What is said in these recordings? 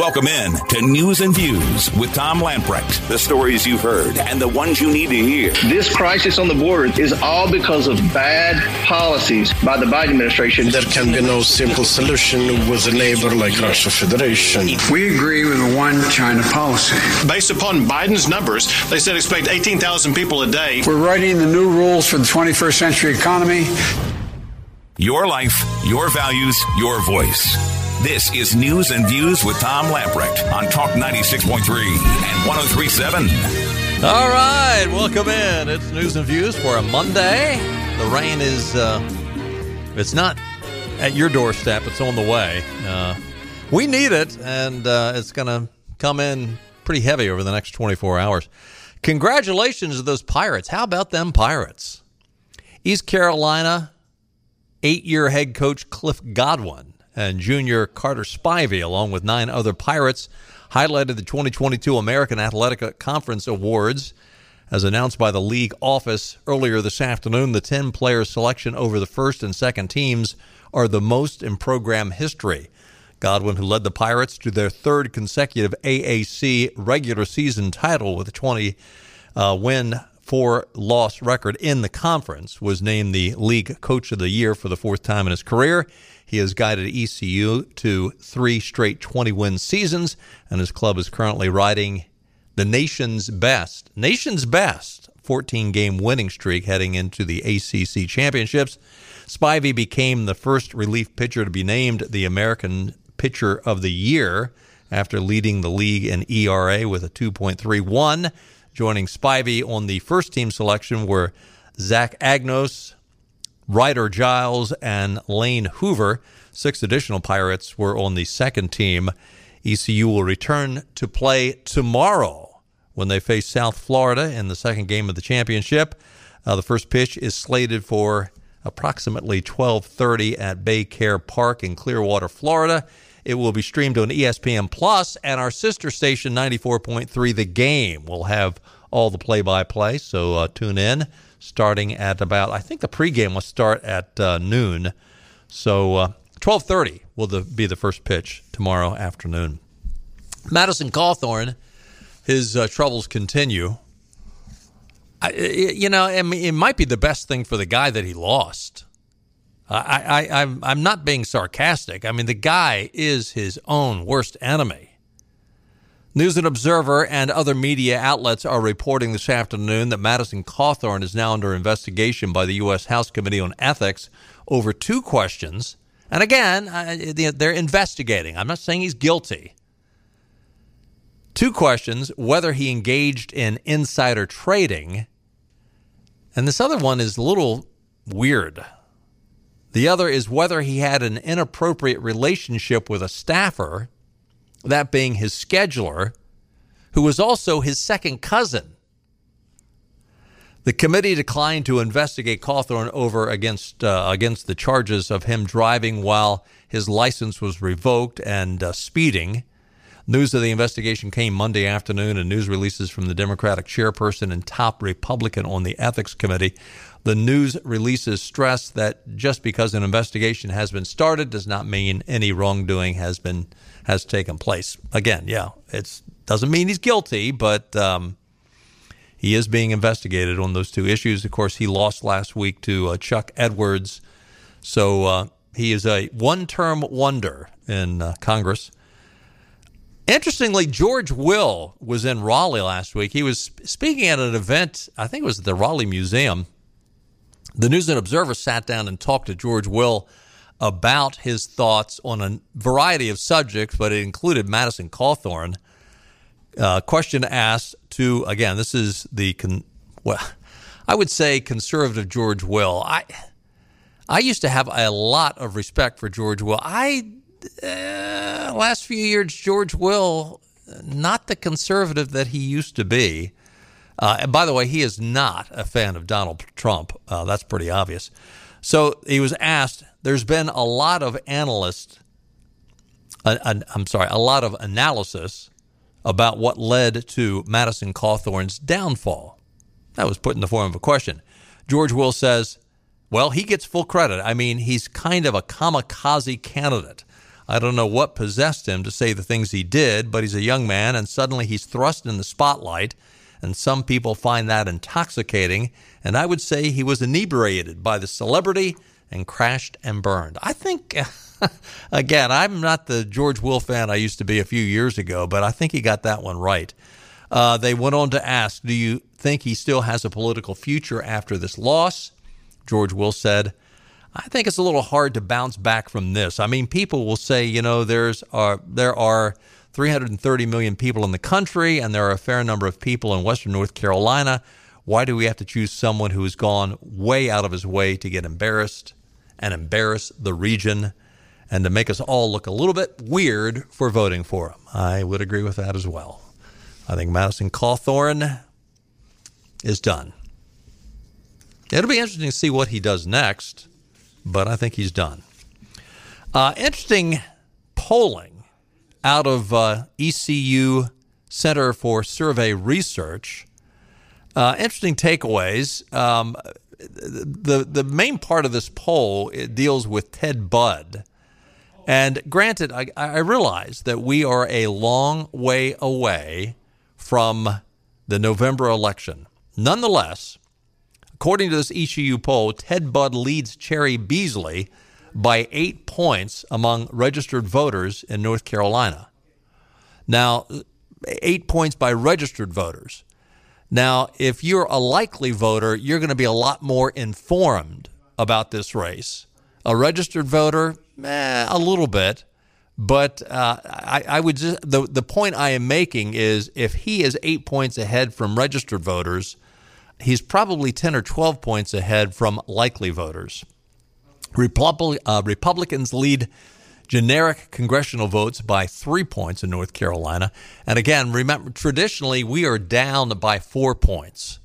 Welcome in to News and Views with Tom Lamprecht. The stories you've heard and the ones you need to hear. This crisis on the border is all because of bad policies by the Biden administration. There can be no simple solution with a neighbor like Russia Federation. We agree with the one China policy. Based upon Biden's numbers, they said expect 18,000 people a day. We're writing the new rules for the 21st century economy. Your life, your values, your voice. This is News and Views with Tom Lamprecht on Talk 96.3 and 1037. All right, welcome in. It's News and Views for a Monday. The rain is, uh, it's not at your doorstep, it's on the way. Uh, we need it, and uh, it's going to come in pretty heavy over the next 24 hours. Congratulations to those Pirates. How about them Pirates? East Carolina, eight year head coach Cliff Godwin and junior Carter Spivey, along with nine other Pirates, highlighted the 2022 American Athletic Conference Awards. As announced by the league office earlier this afternoon, the 10 player selection over the first and second teams are the most in program history. Godwin, who led the Pirates to their third consecutive AAC regular season title with a 20 uh, win four loss record in the conference, was named the league coach of the year for the fourth time in his career. He has guided ECU to three straight 20 win seasons, and his club is currently riding the nation's best, nation's best 14 game winning streak heading into the ACC championships. Spivey became the first relief pitcher to be named the American Pitcher of the Year after leading the league in ERA with a 2.31. Joining Spivey on the first team selection were Zach Agnos, Ryder Giles and Lane Hoover. Six additional Pirates were on the second team. ECU will return to play tomorrow when they face South Florida in the second game of the championship. Uh, the first pitch is slated for approximately 12:30 at Baycare Park in Clearwater, Florida. It will be streamed on ESPN Plus and our sister station 94.3 The Game. will have all the play-by-play, so uh, tune in starting at about I think the pregame will start at uh, noon. So uh, 12:30 will the, be the first pitch tomorrow afternoon. Madison Cawthorn, his uh, troubles continue. I, you know, I mean, it might be the best thing for the guy that he lost. I, I, I'm, I'm not being sarcastic. I mean, the guy is his own worst enemy. News and Observer and other media outlets are reporting this afternoon that Madison Cawthorn is now under investigation by the U.S. House Committee on Ethics over two questions. And again, uh, they're investigating. I'm not saying he's guilty. Two questions whether he engaged in insider trading, and this other one is a little weird. The other is whether he had an inappropriate relationship with a staffer that being his scheduler, who was also his second cousin. The committee declined to investigate Cawthorn over against uh, against the charges of him driving while his license was revoked and uh, speeding. News of the investigation came Monday afternoon, and news releases from the Democratic chairperson and top Republican on the Ethics Committee. The news releases stress that just because an investigation has been started does not mean any wrongdoing has been has taken place. Again, yeah, it doesn't mean he's guilty, but um, he is being investigated on those two issues. Of course, he lost last week to uh, Chuck Edwards, so uh, he is a one-term wonder in uh, Congress. Interestingly, George Will was in Raleigh last week. He was speaking at an event, I think it was at the Raleigh Museum. The News and Observer sat down and talked to George Will about his thoughts on a variety of subjects, but it included Madison Cawthorn. Uh, question asked to again, this is the con- well, I would say conservative George Will. I I used to have a lot of respect for George Will. I uh, last few years, George Will, not the conservative that he used to be. Uh, and by the way, he is not a fan of Donald Trump. Uh, that's pretty obvious. So he was asked. There's been a lot of analysts. Uh, I'm sorry, a lot of analysis about what led to Madison Cawthorn's downfall. That was put in the form of a question. George Will says, well, he gets full credit. I mean, he's kind of a kamikaze candidate. I don't know what possessed him to say the things he did, but he's a young man and suddenly he's thrust in the spotlight, and some people find that intoxicating. And I would say he was inebriated by the celebrity and crashed and burned. I think, again, I'm not the George Will fan I used to be a few years ago, but I think he got that one right. Uh, they went on to ask, Do you think he still has a political future after this loss? George Will said, I think it's a little hard to bounce back from this. I mean, people will say, you know, there's uh, there are 330 million people in the country, and there are a fair number of people in Western North Carolina. Why do we have to choose someone who has gone way out of his way to get embarrassed and embarrass the region and to make us all look a little bit weird for voting for him? I would agree with that as well. I think Madison Cawthorn is done. It'll be interesting to see what he does next but I think he's done. Uh, interesting polling out of uh, ECU Center for Survey Research. Uh, interesting takeaways. Um, the the main part of this poll deals with Ted Budd, and granted, I, I realize that we are a long way away from the November election. Nonetheless, According to this ECU poll, Ted Budd leads Cheri Beasley by eight points among registered voters in North Carolina. Now, eight points by registered voters. Now, if you're a likely voter, you're going to be a lot more informed about this race. A registered voter, eh, a little bit. But uh, I, I, would just, the, the point I am making is if he is eight points ahead from registered voters, he's probably 10 or 12 points ahead from likely voters. Uh, Republicans lead generic congressional votes by three points in North Carolina. And again, remember, traditionally, we are down by four points.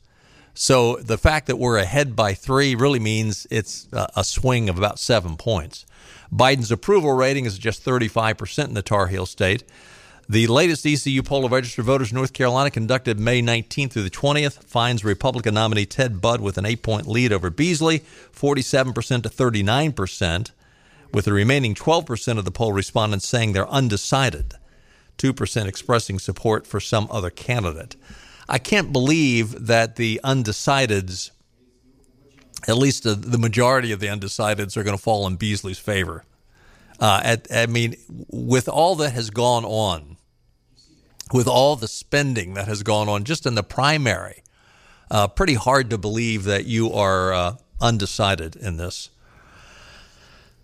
So the fact that we're ahead by three really means it's a swing of about seven points. Biden's approval rating is just 35% in the Tar Heel state. The latest ECU poll of registered voters in North Carolina, conducted May 19th through the 20th, finds Republican nominee Ted Budd with an eight point lead over Beasley, 47% to 39%, with the remaining 12% of the poll respondents saying they're undecided, 2% expressing support for some other candidate. I can't believe that the undecideds, at least the majority of the undecideds, are going to fall in Beasley's favor. Uh, at, I mean, with all that has gone on with all the spending that has gone on just in the primary, uh, pretty hard to believe that you are uh, undecided in this.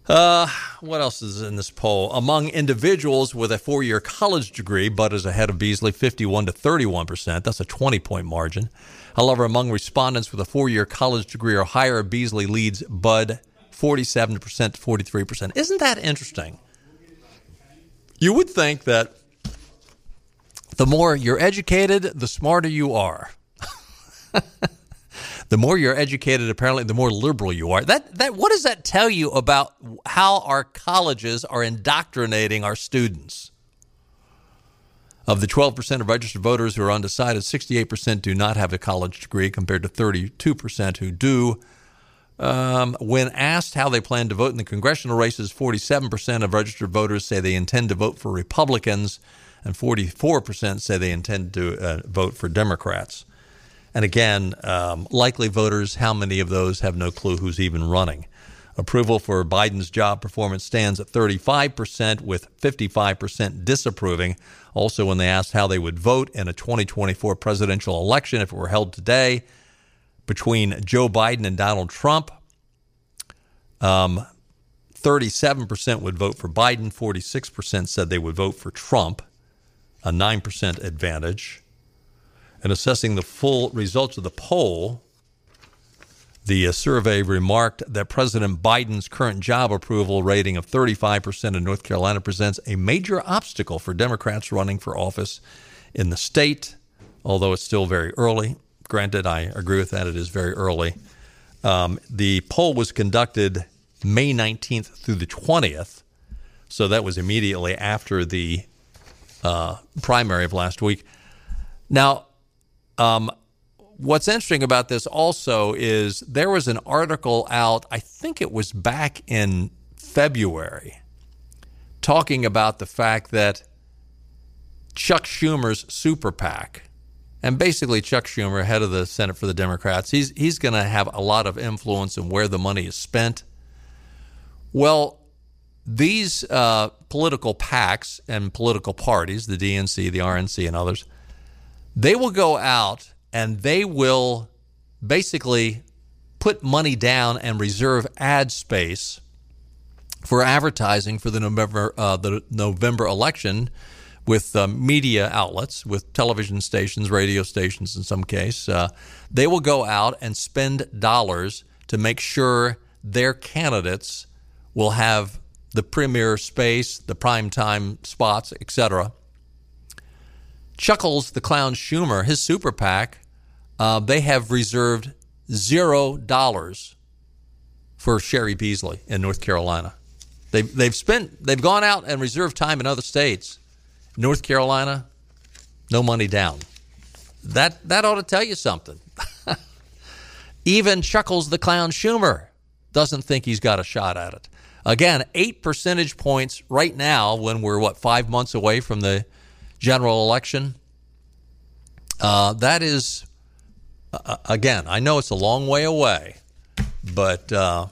Uh, what else is in this poll? Among individuals with a four year college degree, Budd is ahead of Beasley 51 to 31%. That's a 20 point margin. However, among respondents with a four year college degree or higher, Beasley leads Budd 47% to 43%. Isn't that interesting? You would think that the more you're educated, the smarter you are. the more you're educated, apparently, the more liberal you are. That that what does that tell you about how our colleges are indoctrinating our students? Of the 12% of registered voters who are undecided, 68% do not have a college degree, compared to 32% who do. Um, when asked how they plan to vote in the congressional races, 47% of registered voters say they intend to vote for Republicans and 44% say they intend to uh, vote for Democrats. And again, um, likely voters, how many of those have no clue who's even running? Approval for Biden's job performance stands at 35%, with 55% disapproving. Also, when they asked how they would vote in a 2024 presidential election if it were held today between Joe Biden and Donald Trump, um, 37% would vote for Biden, 46% said they would vote for Trump a 9% advantage. In assessing the full results of the poll, the uh, survey remarked that President Biden's current job approval rating of 35% in North Carolina presents a major obstacle for Democrats running for office in the state, although it's still very early. Granted, I agree with that, it is very early. Um, the poll was conducted May 19th through the 20th, so that was immediately after the uh, primary of last week. Now, um, what's interesting about this also is there was an article out, I think it was back in February, talking about the fact that Chuck Schumer's super PAC, and basically Chuck Schumer, head of the Senate for the Democrats, he's he's going to have a lot of influence in where the money is spent. Well, these uh, political PACs and political parties, the DNC, the RNC, and others, they will go out and they will basically put money down and reserve ad space for advertising for the November uh, the November election with uh, media outlets, with television stations, radio stations in some case. Uh, they will go out and spend dollars to make sure their candidates will have the premier space, the prime time spots, etc. Chuckles the Clown Schumer, his super PAC, uh, they have reserved zero dollars for Cheri Beasley in North Carolina. They've, they've spent, they've gone out and reserved time in other states. North Carolina, no money down. That, that ought to tell you something. Even Chuckles the Clown Schumer doesn't think he's got a shot at it. Again, eight percentage points right now when we're, what, five months away from the general election. Uh, that is, uh, again, I know it's a long way away, but uh,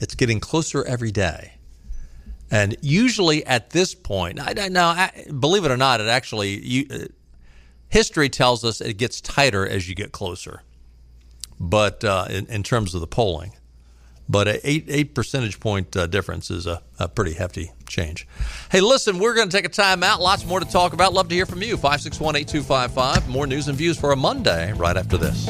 it's getting closer every day. And usually at this point, now believe it or not, it actually you, uh, history tells us it gets tighter as you get closer. But uh, in, in, terms of the polling, but a eight eight percentage point uh, difference is a, a, pretty hefty change. Hey, listen, we're going to take a time out. Lots more to talk about. Love to hear from you. 561 8255. More news and views for a Monday right after this.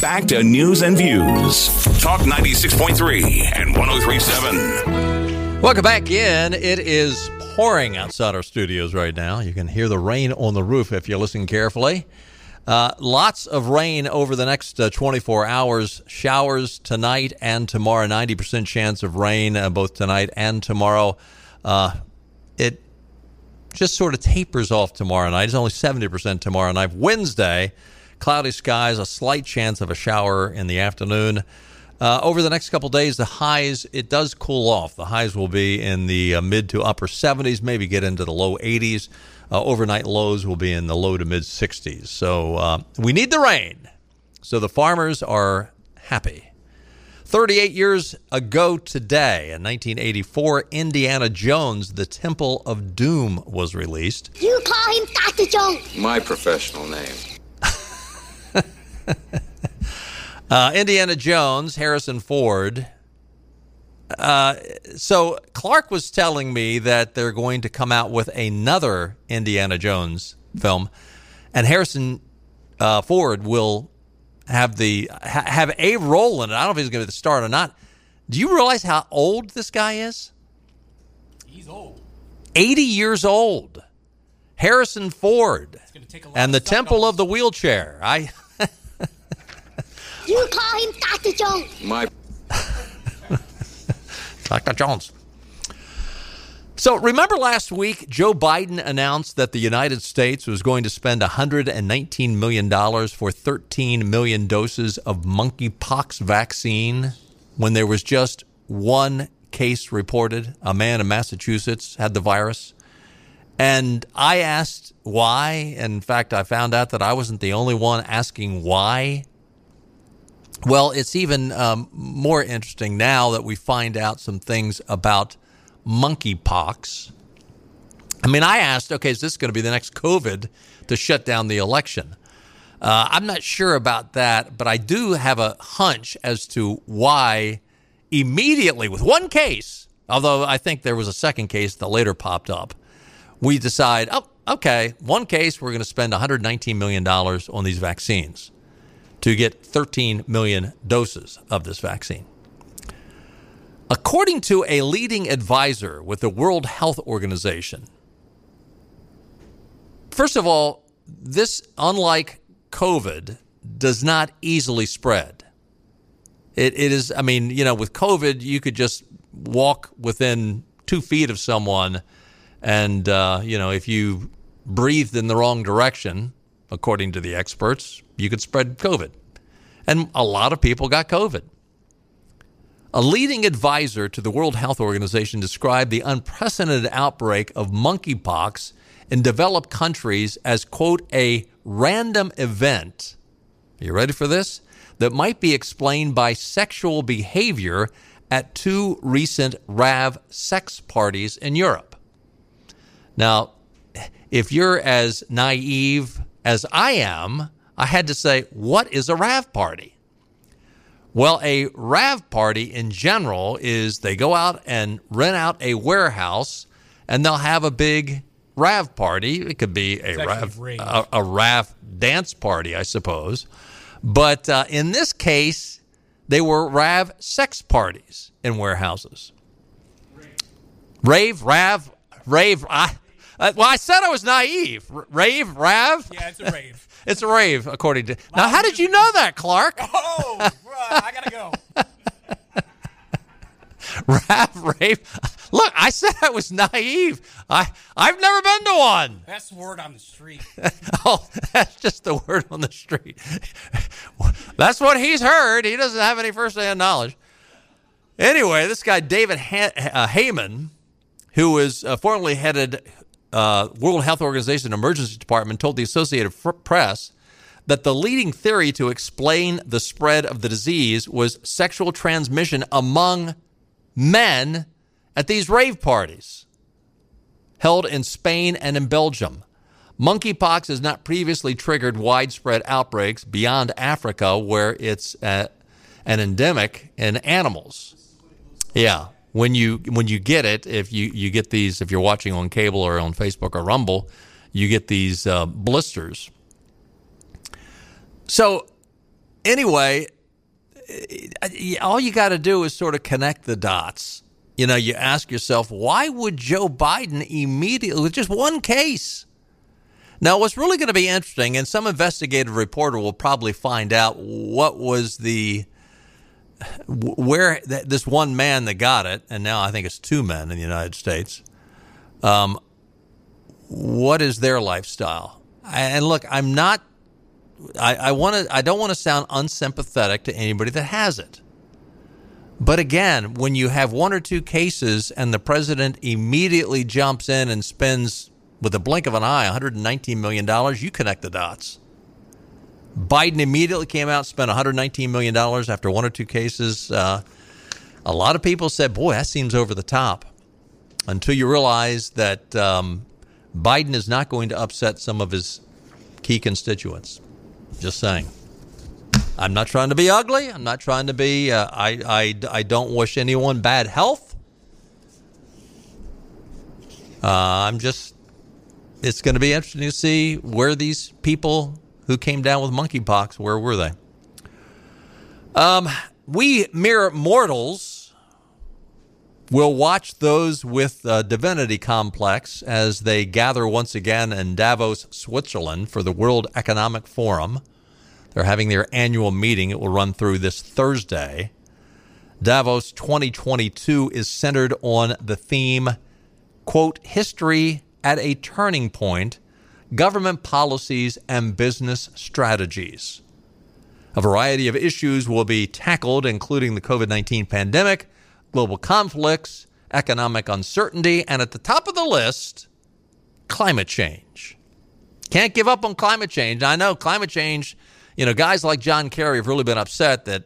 Back to news and views. Talk 96.3 and 1037. Welcome back in. It is pouring outside our studios right now. You can hear the rain on the roof if you listen carefully. Uh, lots of rain over the next uh, 24 hours. Showers tonight and tomorrow. 90% chance of rain uh, both tonight and tomorrow. Uh, it just sort of tapers off tomorrow night. It's only 70% tomorrow night. Wednesday, cloudy skies, a slight chance of a shower in the afternoon. Uh, over the next couple days, the highs, it does cool off. The highs will be in the uh, mid to upper 70s, maybe get into the low 80s. Uh, overnight lows will be in the low to mid 60s. So uh, we need the rain. So the farmers are happy. 38 years ago today, in 1984, Indiana Jones, The Temple of Doom was released. You call him Dr. Jones. My professional name. Uh, Indiana Jones, Harrison Ford. Uh, so Clark was telling me that they're going to come out with another Indiana Jones film, and Harrison uh, Ford will have the ha- have a role in it. I don't know if he's going to be the star or not. Do you realize how old this guy is? He's old. Eighty years old. Harrison Ford and the Temple of the Wheelchair. I. You call him Dr. Jones. My. Dr. Jones. So, remember last week, Joe Biden announced that the United States was going to spend $119 million for 13 million doses of monkeypox vaccine when there was just one case reported. A man in Massachusetts had the virus. And I asked why. In fact, I found out that I wasn't the only one asking why well, it's even um, more interesting now that we find out some things about monkeypox. I mean, I asked, okay, is this going to be the next COVID to shut down the election? Uh, I'm not sure about that, but I do have a hunch as to why immediately, with one case, although I think there was a second case that later popped up, we decide, oh, okay, one case, we're going to spend $119 million on these vaccines to get 13 million doses of this vaccine. According to a leading advisor with the World Health Organization, first of all, this, unlike COVID, does not easily spread. It, it is, I mean, you know, with COVID, you could just walk within two feet of someone, and, uh, you know, if you breathed in the wrong direction, according to the experts, you could spread COVID. And a lot of people got COVID. A leading advisor to the World Health Organization described the unprecedented outbreak of monkeypox in developed countries as, quote, a random event. Are you ready for this? That might be explained by sexual behavior at two recent RAV sex parties in Europe. Now, if you're as naive as I am, I had to say, what is a RAV party? Well, a RAV party in general is they go out and rent out a warehouse and they'll have a big RAV party. It could be a RAV, a, a, RAV dance party, I suppose. But uh, in this case, they were RAV sex parties in warehouses. Rave, RAV, rave. I, uh, well, I said I was naive. R- rave, Rav? Yeah, it's a rave. it's a rave, according to. Now, how did you know that, Clark? Oh, I gotta go. Rav, rave. Look, I said I was naive. I I've never been to one. That's the word on the street. oh, that's just the word on the street. that's what he's heard. He doesn't have any first-hand knowledge. Anyway, this guy David ha- uh, Heymann, who was uh, formerly headed uh, World Health Organization Emergency Department told the Associated Press that the leading theory to explain the spread of the disease was sexual transmission among men at these rave parties held in Spain and in Belgium. Monkeypox has not previously triggered widespread outbreaks beyond Africa, where it's uh, an endemic in animals. Yeah when you when you get it, if you you get these, if you're watching on cable or on Facebook or Rumble, you get these uh, blisters. So anyway, all you got to do is sort of connect the dots. You know, you ask yourself, why would Joe Biden immediately, with just one case? Now, what's really going to be interesting, and some investigative reporter will probably find out what was the where this one man that got it, and now I think it's two men in the United States. Um, what is their lifestyle? And look, I'm not. I, I want to. I don't want to sound unsympathetic to anybody that has it. But again, when you have one or two cases and the president immediately jumps in and spends, with a blink of an eye, 119 million dollars, you connect the dots. Biden immediately came out, spent $119 million after one or two cases. Uh, a lot of people said, boy, that seems over the top. Until you realize that um, Biden is not going to upset some of his key constituents. Just saying. I'm not trying to be ugly. I'm not trying to be, uh, I, I, I don't wish anyone bad health. Uh, I'm just, it's going to be interesting to see where these people who came down with monkeypox. Where were they? Um, we mere mortals will watch those with a divinity complex as they gather once again in Davos, Switzerland for the World Economic Forum. They're having their annual meeting. It will run through this Thursday. Davos 2022 is centered on the theme, quote, history at a turning point government policies, and business strategies. A variety of issues will be tackled, including the COVID 19 pandemic, global conflicts, economic uncertainty, and at the top of the list, climate change. Can't give up on climate change. I know climate change, you know, guys like John Kerry have really been upset that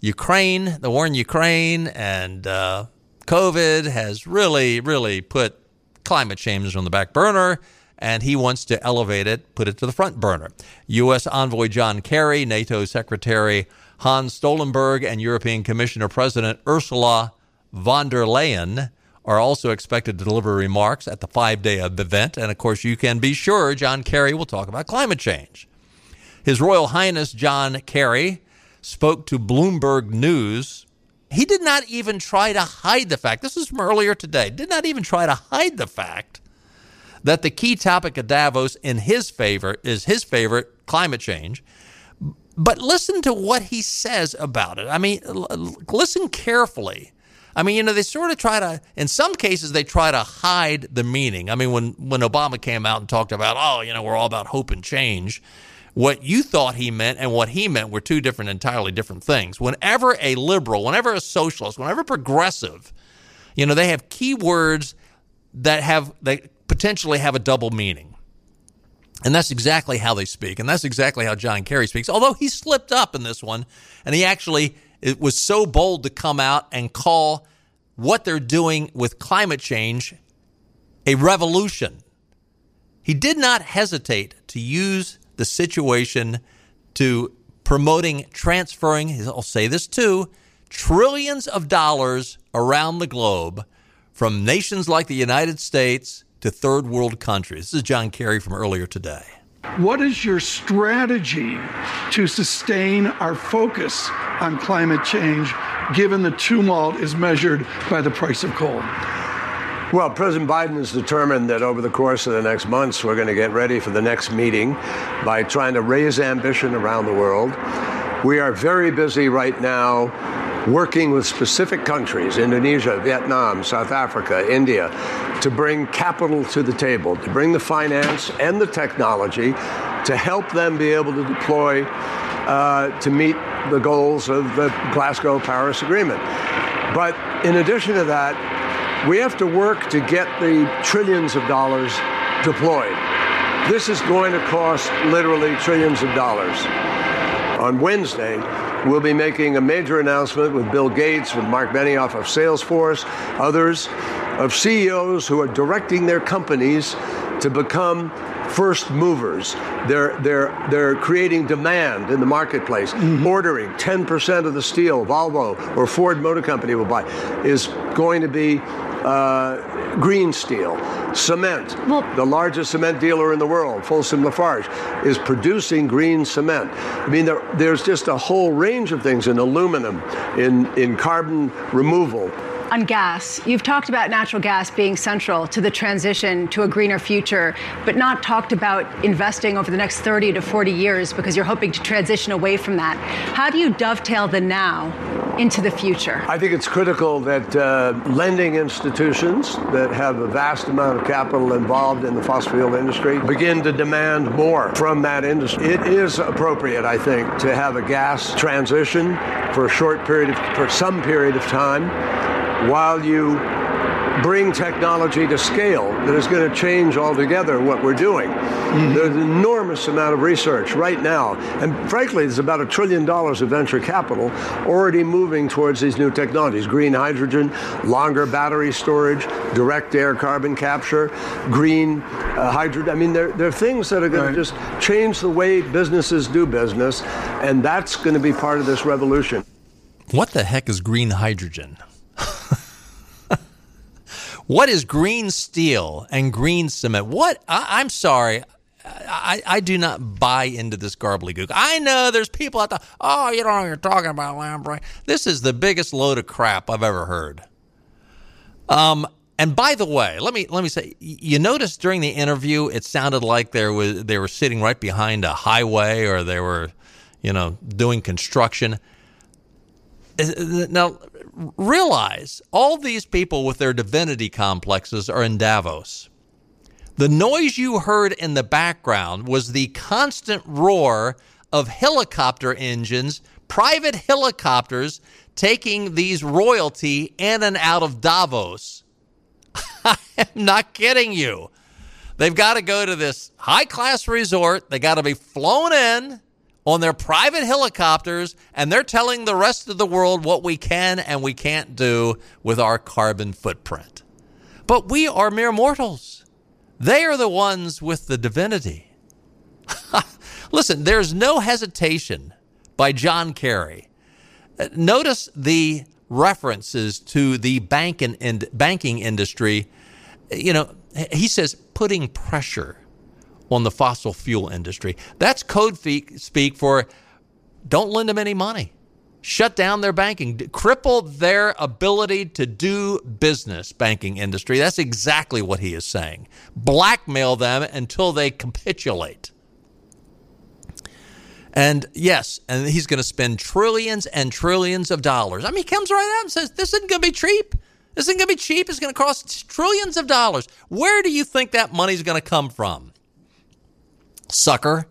Ukraine, the war in Ukraine, and uh, COVID has really, really put climate change on the back burner and he wants to elevate it, put it to the front burner. U.S. Envoy John Kerry, NATO Secretary Hans Stoltenberg, and European Commissioner President Ursula von der Leyen are also expected to deliver remarks at the five day event. And of course, you can be sure John Kerry will talk about climate change. His Royal Highness John Kerry spoke to Bloomberg News. He did not even try to hide the fact, this is from earlier today, did not even try to hide the fact that the key topic of Davos in his favor is his favorite climate change. But listen to what he says about it. I mean, listen carefully. I mean, you know, they sort of try to, in some cases, they try to hide the meaning. I mean, when, when Obama came out and talked about, oh, you know, we're all about hope and change, what you thought he meant and what he meant were two different, entirely different things. Whenever a liberal, whenever a socialist, whenever progressive, you know, they have key words that have, that potentially have a double meaning. And that's exactly how they speak. And that's exactly how John Kerry speaks. Although he slipped up in this one and he actually it was so bold to come out and call what they're doing with climate change a revolution. He did not hesitate to use the situation to promoting transferring, I'll say this too, trillions of dollars around the globe from nations like the United States to third world countries. This is John Kerry from earlier today. What is your strategy to sustain our focus on climate change given the tumult is measured by the price of coal? Well, President Biden has determined that over the course of the next months, we're going to get ready for the next meeting by trying to raise ambition around the world. We are very busy right now working with specific countries, Indonesia, Vietnam, South Africa, India, to bring capital to the table, to bring the finance and the technology to help them be able to deploy uh, to meet the goals of the Glasgow Paris Agreement. But in addition to that, we have to work to get the trillions of dollars deployed. This is going to cost literally trillions of dollars. On Wednesday, we'll be making a major announcement with Bill Gates, with Mark Benioff of Salesforce, others, of CEOs who are directing their companies to become first movers. They're, they're, they're creating demand in the marketplace. Mm-hmm. Ordering 10% of the steel Volvo or Ford Motor Company will buy is going to be uh, green steel. Cement, well, the largest cement dealer in the world, Holcim Lafarge, is producing green cement. I mean, there, there's just a whole range of things in aluminum, in, in carbon removal, on gas, you've talked about natural gas being central to the transition to a greener future, but not talked about investing over the next 30 to 40 years because you're hoping to transition away from that. How do you dovetail the now into the future? I think it's critical that uh, lending institutions that have a vast amount of capital involved in the fossil fuel industry begin to demand more from that industry. It is appropriate, I think, to have a gas transition for a short period of, for some period of time while you bring technology to scale that is going to change altogether what we're doing. Mm-hmm. There's an enormous amount of research right now, and frankly, there's about a trillion dollars of venture capital already moving towards these new technologies green hydrogen, longer battery storage, direct air carbon capture, green uh, hydrogen. I mean, there, there are things that are going right. to just change the way businesses do business, and that's going to be part of this revolution. What the heck is green hydrogen? What is green steel and green cement? What? I, am sorry. I, I do not buy into this gobbledygook. I know there's people out there, oh, you don't know what you're talking about, Lamprecht. This is the biggest load of crap I've ever heard. Um, and by the way, let me let me say, you noticed during the interview, it sounded like there was they were sitting right behind a highway or they were, you know, doing construction. Now, realize all these people with their divinity complexes are in Davos. The noise you heard in the background was the constant roar of helicopter engines, private helicopters taking these royalty in and out of Davos. I am not kidding you. They've got to go to this high class resort, they got to be flown in on their private helicopters, and they're telling the rest of the world what we can and we can't do with our carbon footprint. But we are mere mortals. They are the ones with the divinity. Listen, there's no hesitation by John Kerry. Uh, notice the references to the banking, banking industry. You know, he says putting pressure on the fossil fuel industry. That's code speak for don't lend them any money. Shut down their banking, cripple their ability to do business, banking industry. That's exactly what he is saying. Blackmail them until they capitulate. And yes, and he's going to spend trillions and trillions of dollars. I mean, he comes right out and says, This isn't going to be cheap. This isn't going to be cheap. It's going to cost trillions of dollars. Where do you think that money's going to come from? Sucker.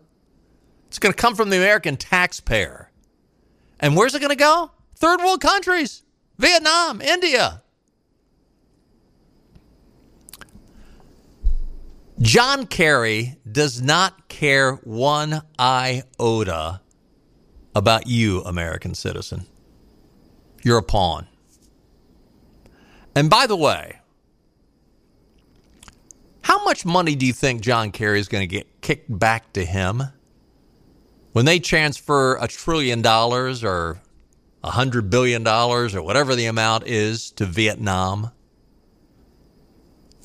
It's going to come from the American taxpayer. And where's it going to go? Third world countries Vietnam, India. John Kerry does not care one iota about you, American citizen. You're a pawn. And by the way, how much money do you think John Kerry is going to get kicked back to him when they transfer a trillion dollars or a hundred billion dollars or whatever the amount is to Vietnam?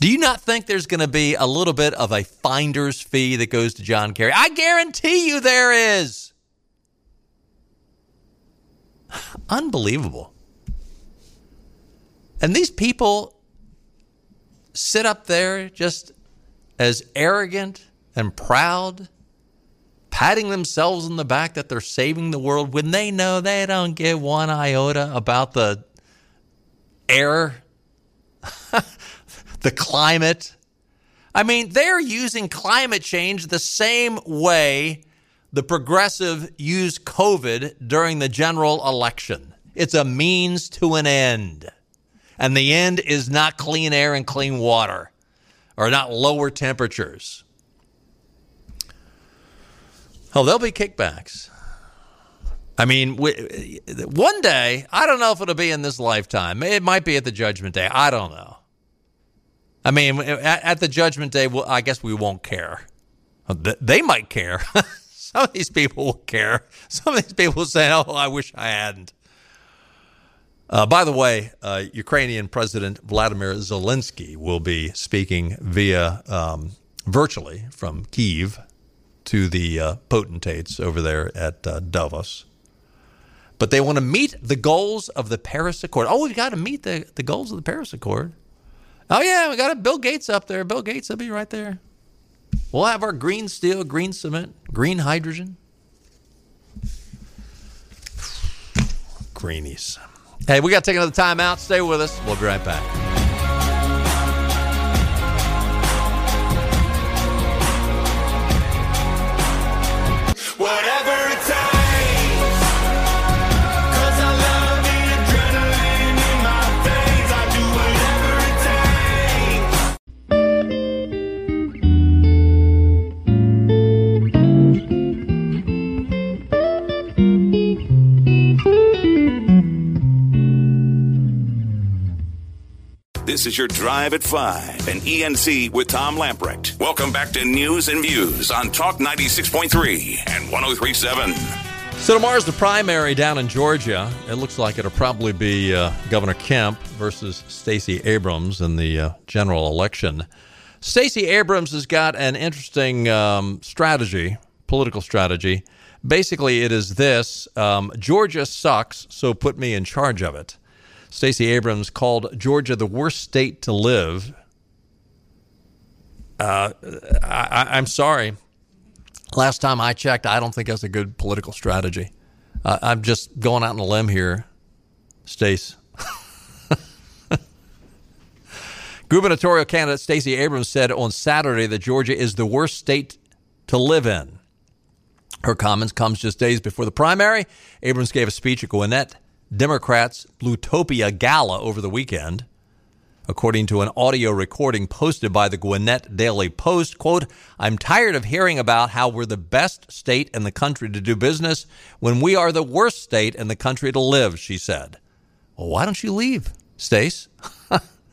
Do you not think there's going to be a little bit of a finder's fee that goes to John Kerry? I guarantee you there is. Unbelievable. And these people sit up there just as arrogant and proud, patting themselves on the back that they're saving the world when they know they don't give one iota about the air, the climate. I mean, they're using climate change the same way the progressive used COVID during the general election. It's a means to an end. And the end is not clean air and clean water or not lower temperatures. Oh, there'll be kickbacks. I mean, one day, I don't know if it'll be in this lifetime. It might be at the judgment day. I don't know. I mean, at, the judgment day, I guess we won't care. They might care. Some of these people will care. Some of these people will say, oh, I wish I hadn't. Uh, by the way, uh, Ukrainian President Vladimir Zelensky will be speaking via um, virtually from Kiev to the uh, potentates over there at uh, Davos. But they want to meet the goals of the Paris Accord. Oh, we've got to meet the, the goals of the Paris Accord. Oh, yeah, we got a Bill Gates up there. Bill Gates will be right there. We'll have our green steel, green cement, green hydrogen. Greenies. Hey, we got to take another time out. Stay with us. We'll be right back. Is your Drive at 5 and ENC with Tom Lamprecht. Welcome back to News and Views on Talk 96.3 and 1037. So tomorrow's the primary down in Georgia. It looks like it'll probably be uh, Governor Kemp versus Stacey Abrams in the uh, general election. Stacey Abrams has got an interesting um, strategy, political strategy. Basically, it is this um, Georgia sucks, so put me in charge of it. Stacey Abrams called Georgia the worst state to live. Uh, I, I'm sorry. Last time I checked, I don't think that's a good political strategy. Uh, I'm just going out on a limb here, Stace. Gubernatorial candidate Stacey Abrams said on Saturday that Georgia is the worst state to live in. Her comments comes just days before the primary. Abrams gave a speech at Gwinnett Democrats' Bluetopia Gala over the weekend. According to an audio recording posted by the Gwinnett Daily Post, quote, I'm tired of hearing about how we're the best state in the country to do business when we are the worst state in the country to live, she said. Well, why don't you leave, Stace?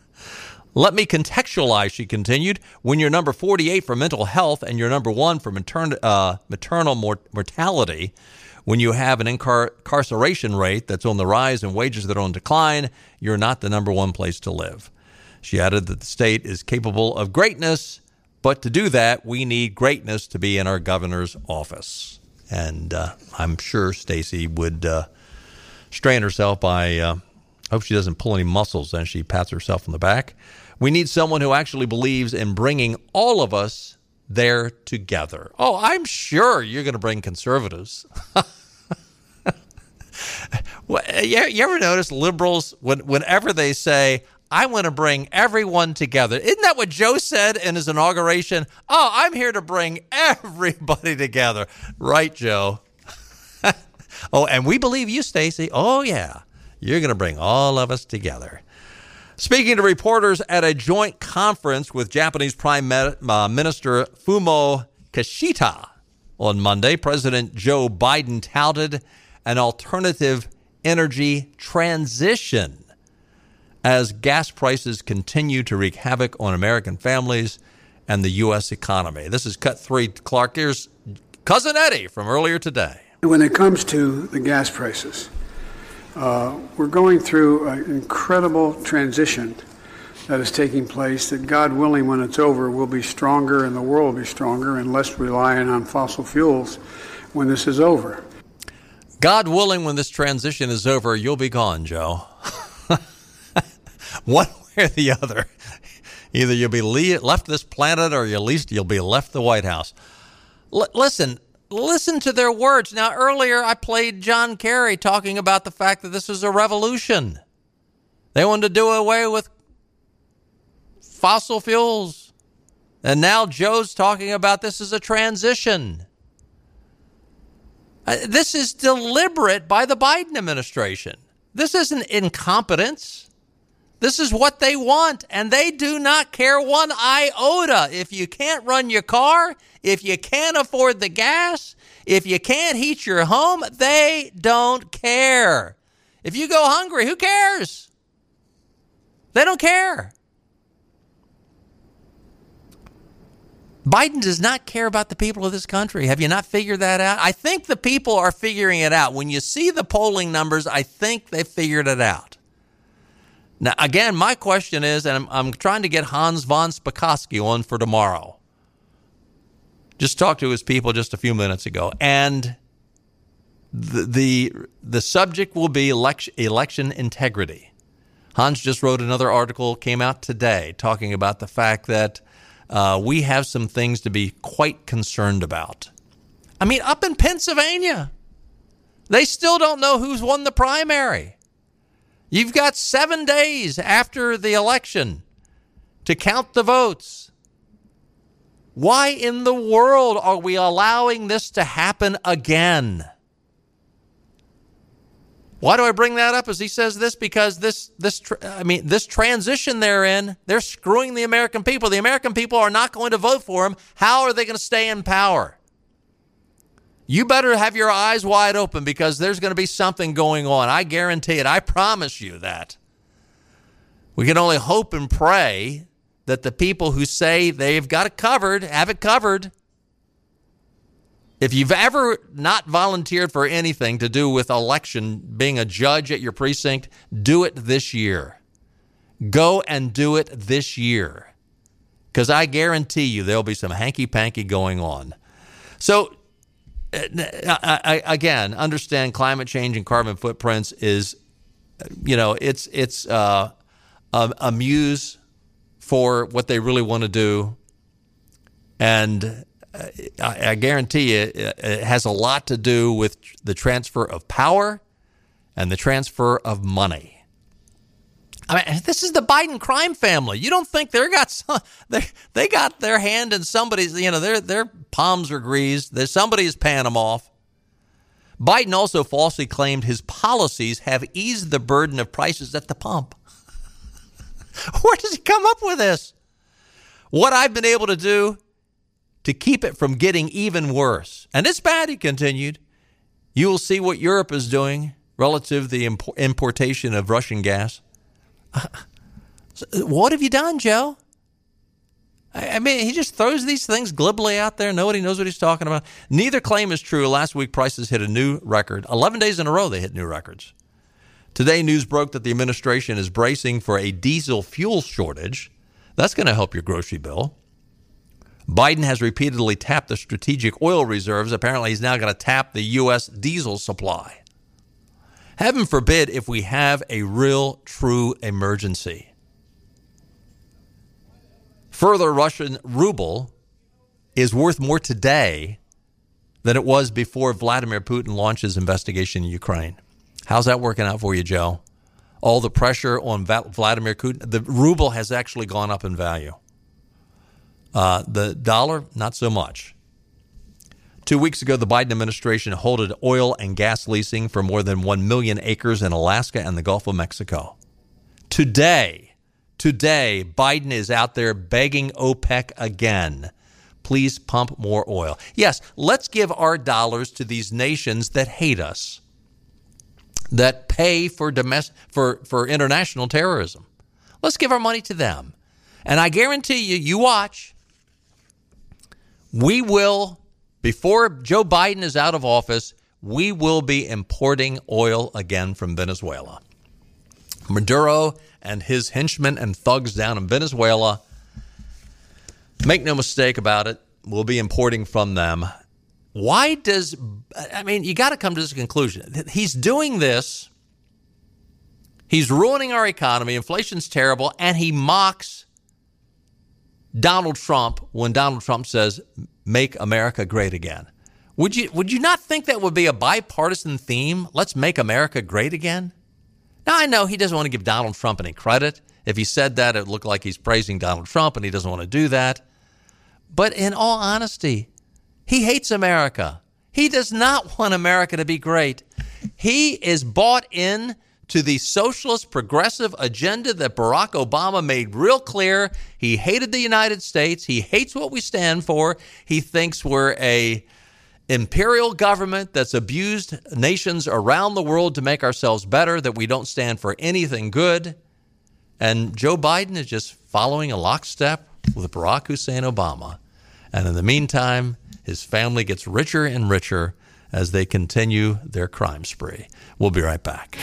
Let me contextualize, she continued. When you're number 48 for mental health and you're number one for uh, maternal mort- mortality, when you have an incarceration rate that's on the rise and wages that are on decline, you're not the number one place to live. She added that the state is capable of greatness, but to do that, we need greatness to be in our governor's office. And uh, I'm sure Stacey would uh, strain herself by. Uh, hope she doesn't pull any muscles and she pats herself on the back. We need someone who actually believes in bringing all of us there together. Oh, I'm sure you're going to bring conservatives. You ever notice liberals, when, whenever they say, I want to bring everyone together, isn't that what Joe said in his inauguration? Oh, I'm here to bring everybody together. Right, Joe? oh, and we believe you, Stacey. Oh, yeah. You're going to bring all of us together. Speaking to reporters at a joint conference with Japanese Prime uh, Minister Fumio Kishida on Monday, President Joe Biden touted an alternative energy transition as gas prices continue to wreak havoc on American families and the U.S. economy. This is Cut 3. Clark, here's Cousin Eddie from earlier today. When it comes to the gas prices, uh, we're going through an incredible transition that is taking place that, God willing, when it's over, will be stronger and the world will be stronger and less reliant on fossil fuels when this is over. God willing, when this transition is over, you'll be gone, Joe. One way or the other. Either you'll be le- left this planet or at least you'll be left the White House. L- listen, listen to their words. Now, earlier I played John Kerry talking about the fact that this is a revolution. They wanted to do away with fossil fuels. And now Joe's talking about this as a transition. Uh, this is deliberate by the Biden administration. This isn't incompetence. This is what they want, and they do not care one iota. If you can't run your car, if you can't afford the gas, if you can't heat your home, they don't care. If you go hungry, who cares? They don't care. Biden does not care about the people of this country. Have you not figured that out? I think the people are figuring it out. When you see the polling numbers, I think they figured it out. Now, again, my question is, and I'm, I'm trying to get Hans von Spakovsky on for tomorrow. Just talked to his people just a few minutes ago, and the the, the subject will be election, election integrity. Hans just wrote another article, came out today, talking about the fact that uh, we have some things to be quite concerned about. I mean, up in Pennsylvania, they still don't know who's won the primary. You've got seven days after the election to count the votes. Why in the world are we allowing this to happen again? Why do I bring that up as he says this? Because this, this, I mean, this transition they're in, they're screwing the American people. The American people are not going to vote for him. How are they going to stay in power? You better have your eyes wide open because there's going to be something going on. I guarantee it. I promise you that. We can only hope and pray that the people who say they've got it covered have it covered. If you've ever not volunteered for anything to do with election, being a judge at your precinct, do it this year. Go and do it this year. Because I guarantee you there'll be some hanky panky going on. So, I, again, understand climate change and carbon footprints is, you know, it's it's uh, a, a muse for what they really want to do, and uh, I, I guarantee you, it, has a lot to do with the transfer of power and the transfer of money. I mean, this is the Biden crime family. You don't think they got some, they they got their hand in somebody's, you know, their their palms are greased. There's somebody's paying them off. Biden also falsely claimed his policies have eased the burden of prices at the pump. Where does he come up with this? What I've been able to do to keep it from getting even worse. And it's bad, he continued. You will see what Europe is doing relative to the importation of Russian gas. What have you done, Joe? I mean, he just throws these things glibly out there. Nobody knows what he's talking about. Neither claim is true. Last week, prices hit a new record. 11 days in a row, they hit new records. Today, news broke that the administration is bracing for a diesel fuel shortage. That's going to help your grocery bill. Biden has repeatedly tapped the strategic oil reserves. Apparently, he's now going to tap the U.S. diesel supply. Heaven forbid if we have a real, true emergency. Further, Russian ruble is worth more today than it was before Vladimir Putin launched his investigation in Ukraine. How's that working out for you, Joe? All the pressure on Vladimir Putin, the ruble has actually gone up in value. Uh, the dollar, not so much. Two weeks ago, the Biden administration halted oil and gas leasing for more than 1 million acres in Alaska and the Gulf of Mexico. Today, today, Biden is out there begging OPEC again. Please pump more oil. Yes, let's give our dollars to these nations that hate us, that pay for domestic for, for international terrorism. Let's give our money to them. And I guarantee you, you watch, we will, before Joe Biden is out of office, we will be importing oil again from Venezuela. Maduro and his henchmen and thugs down in Venezuela, make no mistake about it, we'll be importing from them. Why does, I mean, you got to come to this conclusion. He's doing this, he's ruining our economy, inflation's terrible, and he mocks Donald Trump when Donald Trump says, "Make America great again." Would you would you not think that would be a bipartisan theme? Let's make America great again. Now I know he doesn't want to give Donald Trump any credit. If he said that, it would look like he's praising Donald Trump, and he doesn't want to do that. But in all honesty, he hates America. He does not want America to be great. He is bought in to the socialist progressive agenda that Barack Obama made real clear. He hated the United States. He hates what we stand for. He thinks we're a imperial government that's abused nations around the world to make ourselves better, that we don't stand for anything good. And Joe Biden is just following a lockstep with Barack Hussein Obama. And in the meantime, his family gets richer and richer as they continue their crime spree. We'll be right back.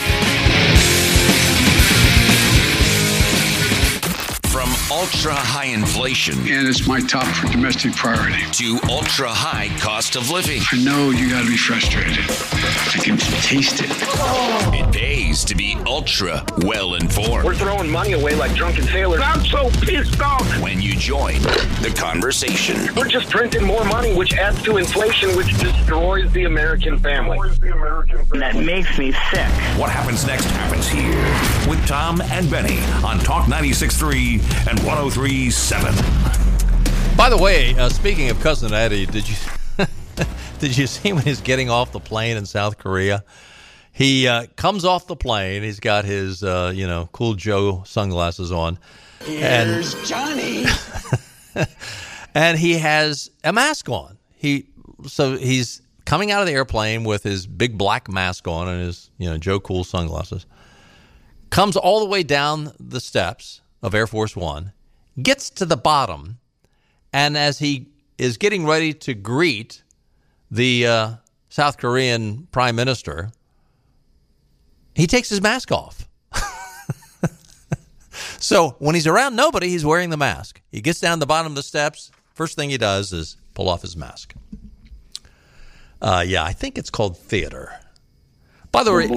Ultra high inflation And it's my top domestic priority. to ultra high cost of living, I know you got to be frustrated. I can taste it. it pays to be ultra well informed. We're throwing money away like drunken sailors. I'm so pissed off. When you join the conversation, We're just printing more money, which adds to inflation, which destroys the American family. That makes me sick. what happens next happens here with Tom and Benny on Talk 96.3 and 103.7. By the way, uh, speaking of cousin Eddie, did you did you see when he's getting off the plane in South Korea? He uh, comes off the plane. He's got his uh, you know cool Joe sunglasses on, Here's Johnny. and he has a mask on. He so he's coming out of the airplane with his big black mask on and his you know Joe Cool sunglasses. Comes all the way down the steps of Air Force One, gets to the bottom, and as he is getting ready to greet the uh, South Korean Prime Minister, he takes his mask off. so when he's around nobody, he's wearing the mask. He gets down the bottom of the steps. First thing he does is pull off his mask. Uh, yeah, I think it's called theater. By the way,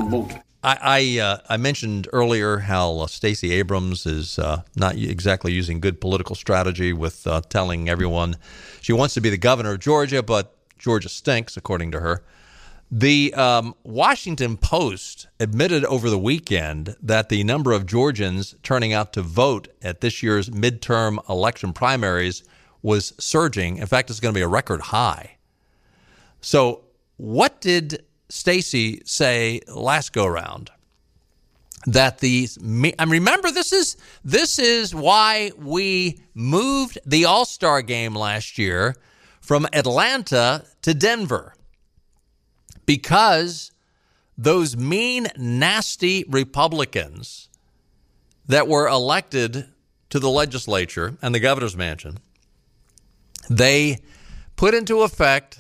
I I, uh, I mentioned earlier how uh, Stacey Abrams is uh, not exactly using good political strategy with uh, telling everyone she wants to be the governor of Georgia, but Georgia stinks, according to her. The um, Washington Post admitted over the weekend that the number of Georgians turning out to vote at this year's midterm election primaries was surging. In fact, it's going to be a record high. So, what did Stacey say last go round? That the and remember this is this is why we moved the All Star game last year from Atlanta to Denver because those mean, nasty Republicans that were elected to the legislature and the governor's mansion, they put into effect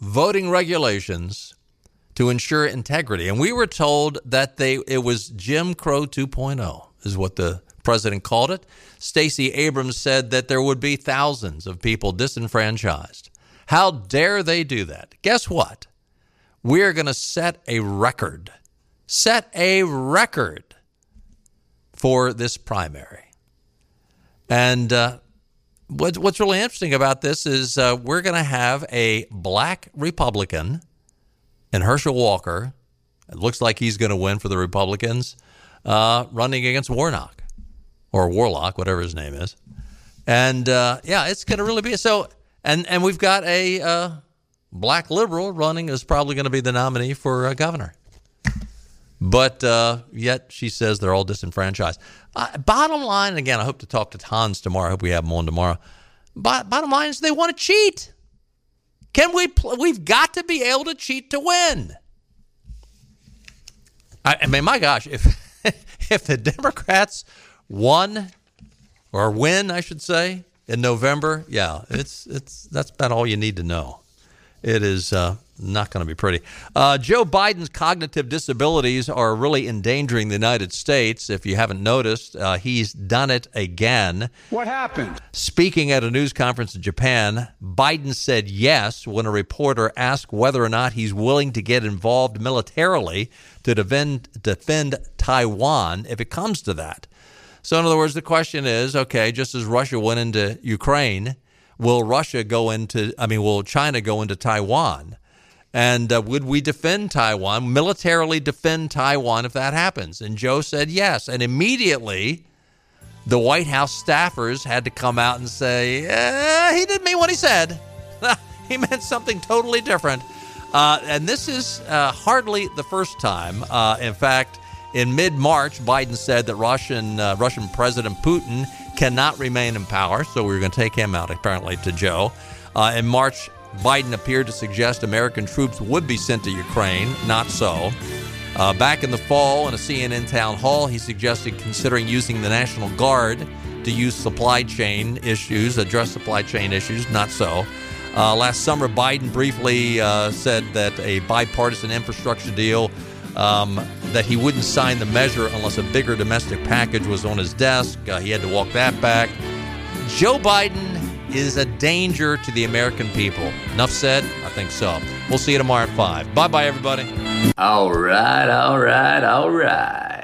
voting regulations to ensure integrity. And we were told that they it was Jim Crow 2.0 is what the president called it. Stacey Abrams said that there would be thousands of people disenfranchised. How dare they do that? Guess what? We're going to set a record. Set a record for this primary. And uh, what, what's really interesting about this is uh, we're going to have a black Republican and Herschel Walker. It looks like he's going to win for the Republicans, uh, running against Warnock or Warlock, whatever his name is. And uh, yeah, it's going to really be so. And and we've got a uh, black liberal running is probably going to be the nominee for uh, governor. But uh, yet she says they're all disenfranchised. Uh, bottom line, again, I hope to talk to Hans tomorrow. I hope we have him on tomorrow. Bo- bottom line is they want to cheat. Can we? Pl- we've got to be able to cheat to win. I, I mean, my gosh, if if the Democrats won or win, I should say, in November, yeah, it's it's that's about all you need to know. It is uh, not going to be pretty. Uh, Joe Biden's cognitive disabilities are really endangering the United States. If you haven't noticed, uh, he's done it again. What happened? Speaking at a news conference in Japan, Biden said yes when a reporter asked whether or not he's willing to get involved militarily to defend, defend Taiwan if it comes to that. So, in other words, the question is okay, just as Russia went into Ukraine, will Russia go into, I mean, will China go into Taiwan? And uh, would we defend Taiwan, militarily defend Taiwan if that happens? And Joe said yes. And immediately, the White House staffers had to come out and say, eh, he didn't mean what he said. he meant something totally different. Uh, and this is uh, hardly the first time. Uh, in fact, in mid-March, Biden said that Russian uh, Russian President Putin cannot remain in power, so we are going to take him out. Apparently, to Joe. Uh, in March, Biden appeared to suggest American troops would be sent to Ukraine. Not so. Uh, back in the fall, in a CNN town hall, he suggested considering using the National Guard to use supply chain issues, address supply chain issues. Not so. Uh, last summer, Biden briefly uh, said that a bipartisan infrastructure deal um, that he wouldn't sign the measure unless a bigger domestic package was on his desk. Uh, he had to walk that back. Joe Biden is a danger to the American people. Enough said? I think so. We'll see you tomorrow at 5. Bye bye, everybody. All right, all right, all right.